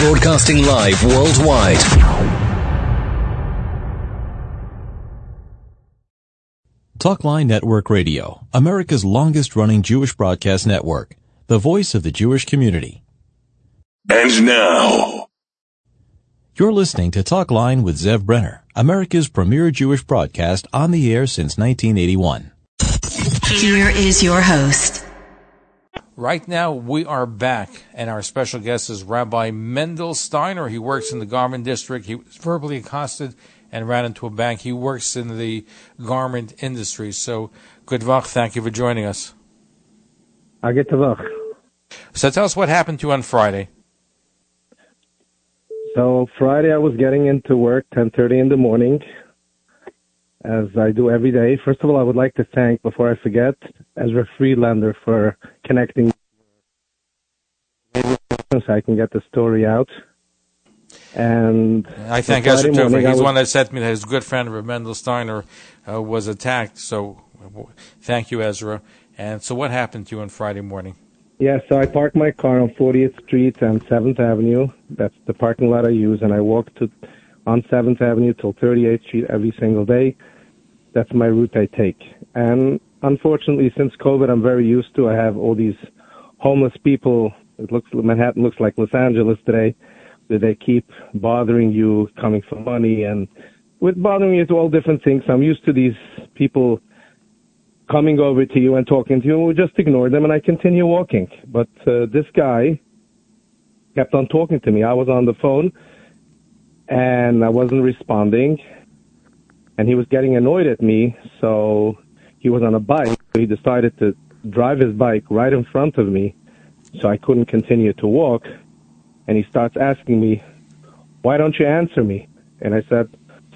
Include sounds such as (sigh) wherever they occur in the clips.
Broadcasting live worldwide. Talkline Network Radio, America's longest running Jewish broadcast network, the voice of the Jewish community. And now, You're listening to Talkline with Zev Brenner, America's premier Jewish broadcast on the air since 1981. Here is your host. Right now, we are back, and our special guest is Rabbi Mendel Steiner. He works in the garment district. He was verbally accosted and ran into a bank. He works in the garment industry. So, good luck. Thank you for joining us. I get. So, tell us what happened to you on Friday. So Friday I was getting into work 10:30 in the morning, as I do every day. First of all, I would like to thank, before I forget, Ezra Friedlander for connecting so I can get the story out. And I thank Ezra too. morning He's the was- one that sent me that his good friend Mendel Steiner uh, was attacked. So, thank you, Ezra. And so, what happened to you on Friday morning? Yeah, so I parked my car on 40th Street and 7th Avenue. That's the parking lot I use, and I walk to on 7th Avenue till 38th Street every single day. That's my route I take. And unfortunately, since COVID, I'm very used to. I have all these homeless people. It looks Manhattan looks like Los Angeles today. They keep bothering you, coming for money, and with bothering you to all different things. I'm used to these people coming over to you and talking to you, and we just ignore them and I continue walking. But uh, this guy kept on talking to me. I was on the phone and I wasn't responding, and he was getting annoyed at me. So he was on a bike. So he decided to drive his bike right in front of me, so I couldn't continue to walk. And he starts asking me, "Why don't you answer me?" And I said,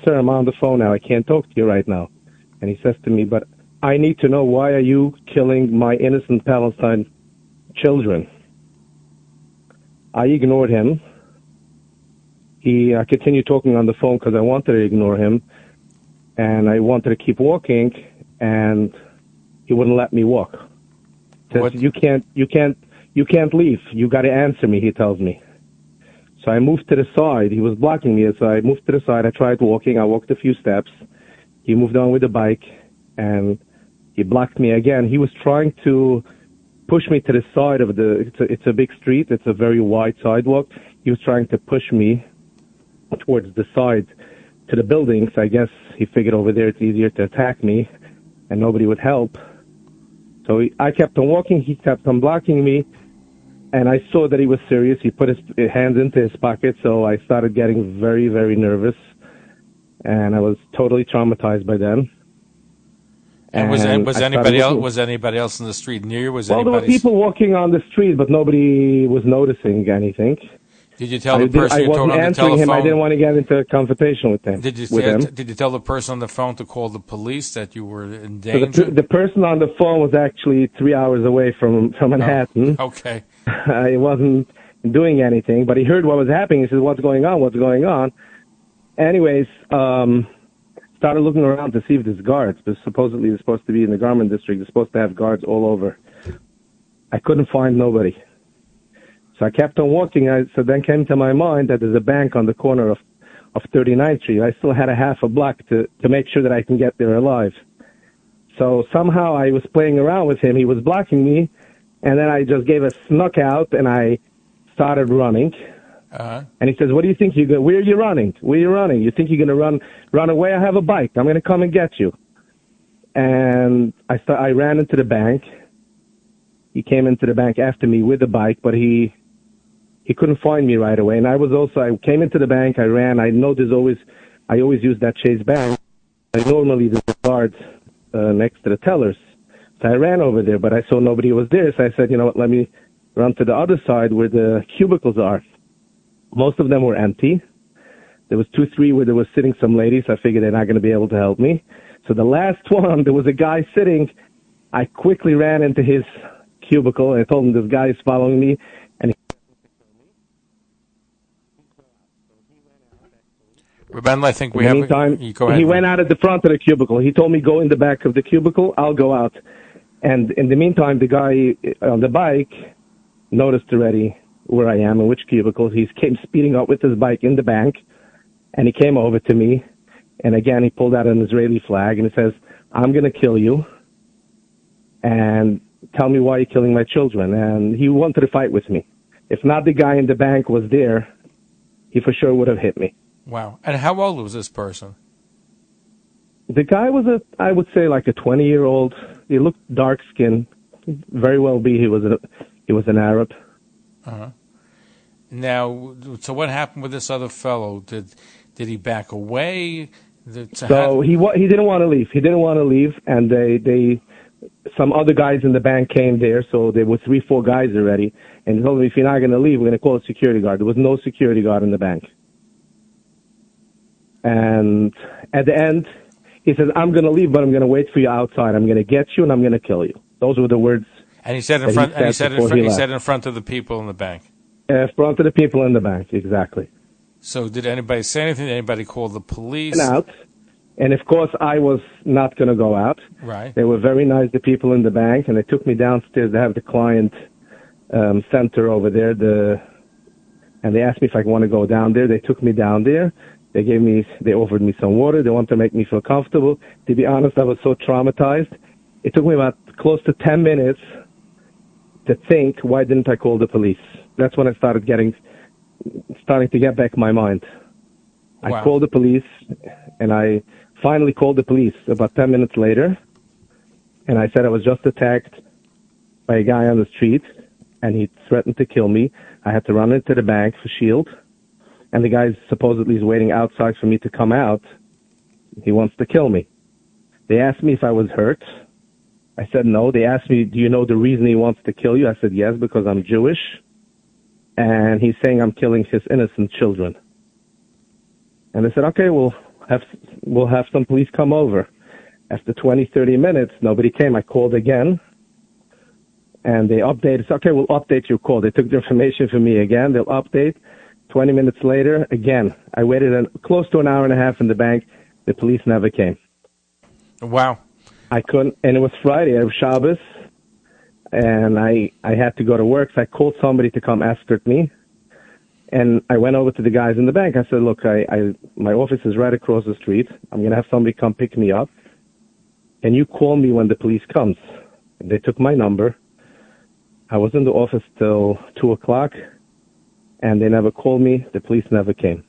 "Sir, I'm on the phone now. I can't talk to you right now." And he says to me, "But I need to know why are you killing my innocent Palestine children?" I ignored him. He uh, continued talking on the phone because I wanted to ignore him, and I wanted to keep walking, and he wouldn't let me walk. Says, What- You can't, you can't, you can't leave. You got to answer me. He tells me. So I moved to the side. He was blocking me, so I moved to the side. I tried walking. I walked a few steps. He moved on with the bike, and he blocked me again. He was trying to push me to the side of the. It's a, it's a big street. It's a very wide sidewalk. He was trying to push me towards the side to the buildings. I guess he figured over there it's easier to attack me, and nobody would help. So he, I kept on walking. He kept on blocking me, and I saw that he was serious. He put his hands into his pocket, so I started getting very, very nervous, and I was totally traumatized by then. And was And was I anybody else was anybody else in the street near you? Was Well, there were people walking on the street, but nobody was noticing anything. Did you tell I, the did, person I you wasn't on the answering telephone? him. I didn't want to get into a confrontation with him. Did you with him. did you tell the person on the phone to call the police that you were in So the, danger? the person on the phone was actually three hours away from from Manhattan. okay. (laughs) I wasn't doing anything, but he heard what was happening. He said, "What's going on? What's going on?" Anyways, um, started looking around to see if there's guards. Because supposedly they're supposed to be in the garment district. They're supposed to have guards all over. I couldn't find nobody. So I kept on walking. I, so then came to my mind that there's a bank on the corner of, of 39th Street. I still had a half a block to, to make sure that I can get there alive. So somehow I was playing around with him. He was blocking me. And then I just gave a snuck out and I started running. Uh-huh. And he says, "What do you think you're going? Where are you running? Where are you running? You think you're going to run run away? I have a bike. I'm going to come and get you." And I st- I ran into the bank. He came into the bank after me with the bike, but he he couldn't find me right away. And I was also I came into the bank. I ran. I know there's always I always use that Chase Bank. I normally do the guards uh, next to the tellers. So I ran over there, but I saw nobody was there. So I said, you know what? Let me run to the other side where the cubicles are. Most of them were empty. There was two, three where there was sitting some ladies. I figured they're not going to be able to help me. So the last (laughs) one, there was a guy sitting. I quickly ran into his cubicle and I told him this guy is following me. He, I think we in the have. meantime, you go ahead. he went out at the front of the cubicle. He told me go in the back of the cubicle. I'll go out. And in the meantime, the guy uh, on the bike noticed already where I am and which cubicle. He came speeding up with his bike in the bank, and he came over to me, and again he pulled out an Israeli flag and he says, "I'm going to kill you." And tell me why you're killing my children. And he wanted to fight with me. If not the guy in the bank was there, he for sure would have hit me. Wow. And how old was this person? The guy was a, I would say, like a 20 year old. He looked dark skinned. Very well be he was a, he was an Arab. Uh-huh. Now, so what happened with this other fellow? Did did he back away? Did, so how, he wa- he didn't want to leave. He didn't want to leave, and they they some other guys in the bank came there, so there were three, four guys already, and told me if you're not going to leave, we're going to call a security guard. There was no security guard in the bank. And at the end, he says, I'm going to leave, but I'm going to wait for you outside. I'm going to get you and I'm going to kill you. Those were the words. And he said in front, he and he said in front, he, he said in front of the people in the bank. In front of the people in the bank, exactly. So did anybody say anything? Did anybody call the police? And out. And of course, I was not going to go out. Right. They were very nice, the people in the bank, and they took me downstairs to have the client um, center over there. The and they asked me if I want to go down there. They took me down there. They gave me, they offered me some water. They wanted to make me feel comfortable. To be honest, I was so traumatized. It took me about close to 10 minutes to think, why didn't I call the police? That's when I started getting, starting to get back my mind. Wow. I called the police and I finally called the police about 10 minutes later. And I said I was just attacked by a guy on the street and he threatened to kill me. I had to run into the bank for shield. And the guy supposedly is waiting outside for me to come out. He wants to kill me. They asked me if I was hurt. I said no. They asked me, do you know the reason he wants to kill you? I said yes, because I'm Jewish. And he's saying I'm killing his innocent children. And they said, okay, we'll have, we'll have some police come over. After 20, 30 minutes, nobody came. I called again and they updated. Okay, we'll update your call. They took the information from me again. They'll update. 20 minutes later, again, I waited an, close to an hour and a half in the bank. The police never came. Wow. I couldn't, and it was Friday, of Shabbos, and I I had to go to work. So I called somebody to come escort me, and I went over to the guys in the bank. I said, "Look, I, I my office is right across the street. I'm gonna have somebody come pick me up, and you call me when the police comes." And they took my number. I was in the office till two o'clock, and they never called me. The police never came.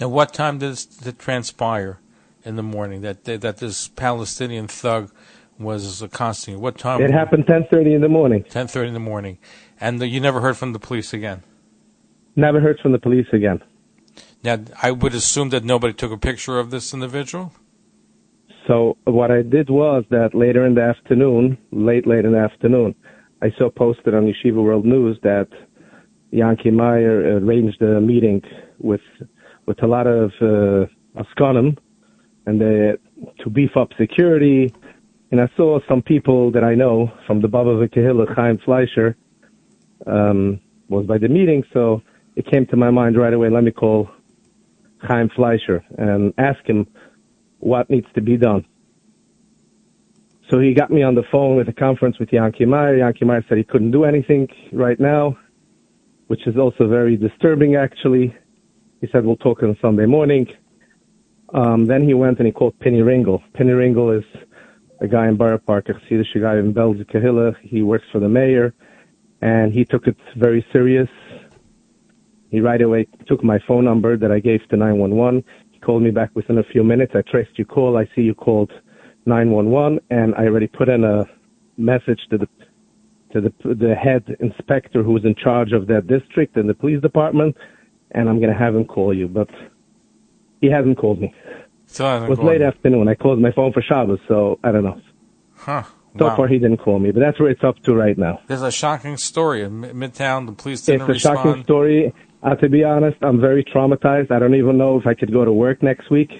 Now, what time does it transpire in the morning that that this Palestinian thug was accosting you? What time? It happened ten thirty in the morning. Ten thirty in the morning, and the, you never heard from the police again. Never heard from the police again. Now, I would assume that nobody took a picture of this individual. So what I did was that later in the afternoon, late late in the afternoon, I saw posted on Yeshiva World News that Yankee Meyer arranged a meeting with with a lot of uh, Askanim and they, to beef up security. And I saw some people that I know from the Baba Vikahila, Chaim Fleischer, um, was by the meeting. So it came to my mind right away. Let me call Chaim Fleischer and ask him what needs to be done. So he got me on the phone with a conference with Yankee Meyer. Yankee Meyer said he couldn't do anything right now, which is also very disturbing actually. He said we'll talk on Sunday morning. Um, then he went and he called Pinny Ringel. Pinny Ringel is a guy in Borough Park, a Chassidish guy in Kahila. He works for the mayor, and he took it very serious. He right away took my phone number that I gave to 911. He called me back within a few minutes. I traced your call. I see you called 911, and I already put in a message to the to the the head inspector who's in charge of that district and the police department, and I'm going to have him call you. But he hasn't called me. So it was late afternoon. I closed my phone for Shabbos, so I don't know. Huh. So far, he didn't call me, but that's where it's up to right now. There's a shocking story in Midtown. The police didn't it's a respond. shocking story. Uh, to be honest, I'm very traumatized. I don't even know if I could go to work next week.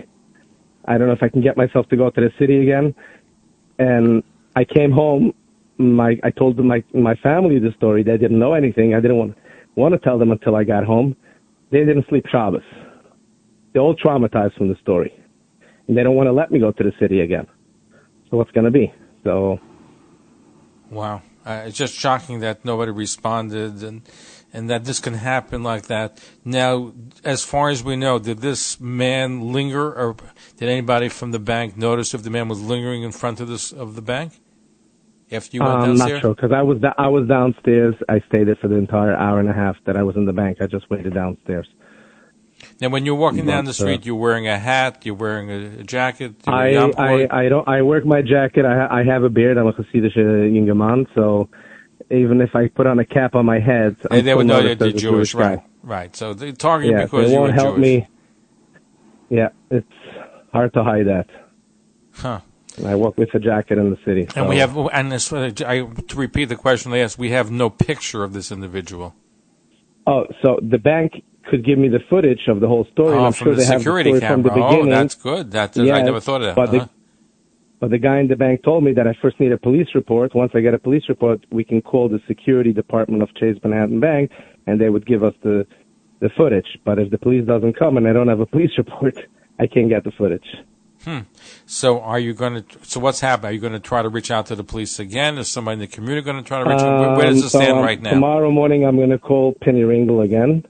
I don't know if I can get myself to go to the city again. And I came home. My I told my my family the story. They didn't know anything. I didn't want want to tell them until I got home. They didn't sleep Shabbos. They're all traumatized from the story. And they don't want to let me go to the city again. So what's going to be? So. Wow. Uh, it's just shocking that nobody responded and and that this can happen like that. Now, as far as we know, did this man linger, or did anybody from the bank notice if the man was lingering in front of this of the bank you went I'm not sure because I was I was downstairs. I stayed there for the entire hour and a half that I was in the bank. I just waited downstairs. Now, when you're walking down the uh, street, you're wearing a hat, you're wearing a, jacket. I, I I don't I work my jacket. I I have a beard. I'm a Hasidic younger man, so even if I put on a cap on my head, I'm Hey, they would know you're Jewish, guy. right? Right. So they target Yeah, because you're won't help Jewish. me. Yeah, it's hard to hide that. Huh. I work with a jacket in the city. And so- we have, and this, uh, I, to repeat the question they asked, we have no picture of this individual. Oh, so the bank could give me the footage of the whole story. Oh, I'm from sure the they have security the story camera. from the beginning. oh, that's good. That I Yes, never thought of that. But huh? the, but the guy in the bank told me that I first need a police report. Once I get a police report, we can call the security department of Chase Manhattan Bank, and they would give us the the footage. But if the police doesn't come and I don't have a police (laughs) report, I can't get the footage. So are you going to? So what's happening? Are you going to try to reach out to the police again? Is somebody in the community going to try to reach? out? Where, where does Um, it so, stand um, right now? Tomorrow morning, I'm going to call Pinny Ringel again,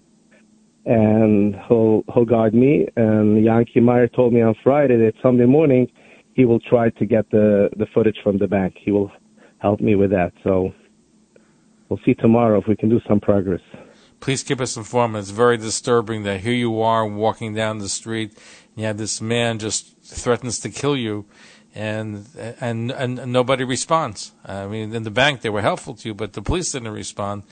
and he'll he'll guard me. And Yankee Meyer told me on Friday that Sunday morning he will try to get the the footage from the bank. He will help me with that. So we'll see tomorrow if we can do some progress. Please keep us informed. It's very disturbing that here you are walking down the street, you have this man just threatens to kill you, and and and nobody responds. I mean, in the bank they were helpful to you, but the police didn't respond,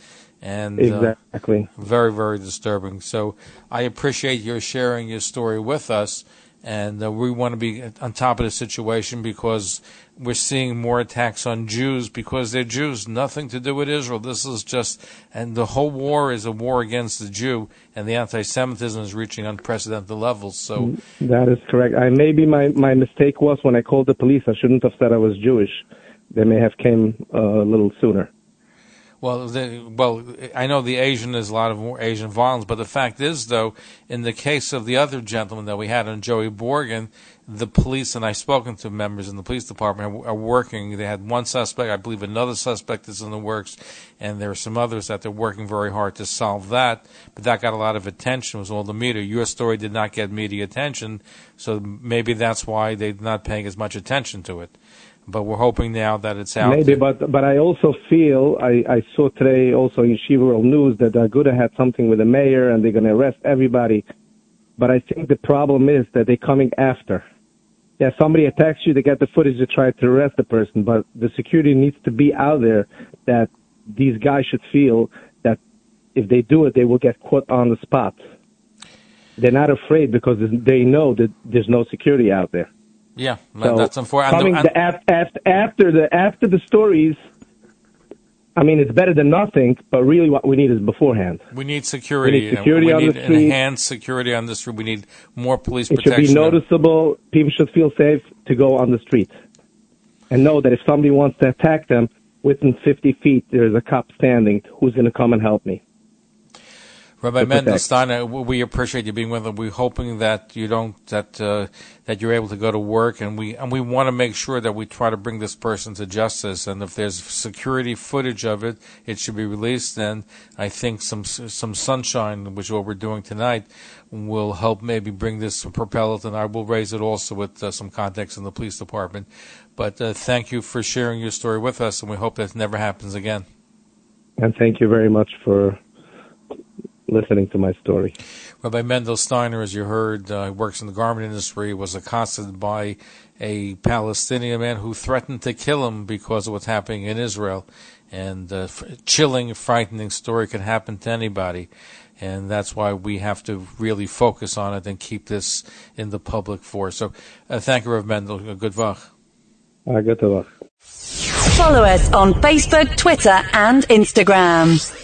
and uh, Exactly. very very disturbing. So I appreciate your sharing your story with us, and uh, we want to be on top of the situation because we're seeing more attacks on Jews because they're Jews. Nothing to do with Israel. This is just, and the whole war is a war against the Jew, and the anti-Semitism is reaching unprecedented levels. So. That is correct. I maybe my my mistake was when I called the police. I shouldn't have said I was Jewish. They may have came uh, a little sooner. Well, the, well, I know the Asian is a lot of more Asian violence, but the fact is, though, in the case of the other gentleman that we had on Joey Borgen, the police and I've spoken to members in the police department are, working. They had one suspect, I believe another suspect is in the works, and there are some others that they're working very hard to solve that. But that got a lot of attention. Was all the media. Your story did not get media attention, so maybe that's why they're not paying as much attention to it. But we're hoping now that it's out. Maybe, but but I also feel I, I saw today also in Shiva World News that Aguda had something with the mayor and they're going to arrest everybody. But I think the problem is that they're coming after. Yeah, somebody attacks you, they get the footage to try to arrest the person, but the security needs to be out there that these guys should feel that if they do it, they will get caught on the spot. They're not afraid because they know that there's no security out there. Yeah, So that's unfortunate. coming the, af- af- after the after the stories, I mean, it's better than nothing. But really, what we need is beforehand. We need security. We need security we on need the street. enhanced security on the street. We need more police It should be noticeable. People should feel safe to go on the street, and know that if somebody wants to attack them within 50 feet, there's a cop standing who's going to come and help me. Rabbi. Mendelstein, we appreciate you being with us. We're hoping that you don't that uh, that you're able to go to work, and we and we want to make sure that we try to bring this person to justice. And if there's security footage of it, it should be released. And I think some some sunshine, which is what we're doing tonight, will help maybe bring this propel it. And I will raise it also with uh, some context in the police department. But uh, thank you for sharing your story with us, and we hope that never happens again. And thank you very much for listening to my story. Rabbi Mendel Steiner, as you heard, uh, works in the garment industry, was accosted by a Palestinian man who threatened to kill him because of what's happening in Israel. And uh, f- chilling, frightening story can happen to anybody. And that's why we have to really focus on it and keep this in the public force. So uh, thank you, Rabbi Mendel. Good vach. Uh, good luck. Follow us on Facebook, Twitter, and Instagram.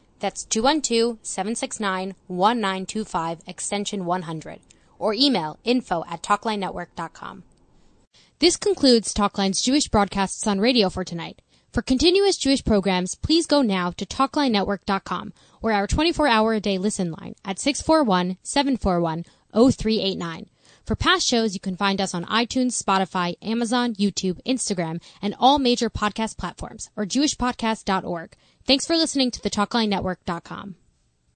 That's 212-769-1925 extension 100 or email info at talklinenetwork.com. This concludes Talkline's Jewish broadcasts on radio for tonight. For continuous Jewish programs, please go now to talklinenetwork.com or our 24-hour a day listen line at 641-741-0389. For past shows, you can find us on iTunes, Spotify, Amazon, YouTube, Instagram, and all major podcast platforms or jewishpodcast.org. Thanks for listening to the talklinenetwork.com.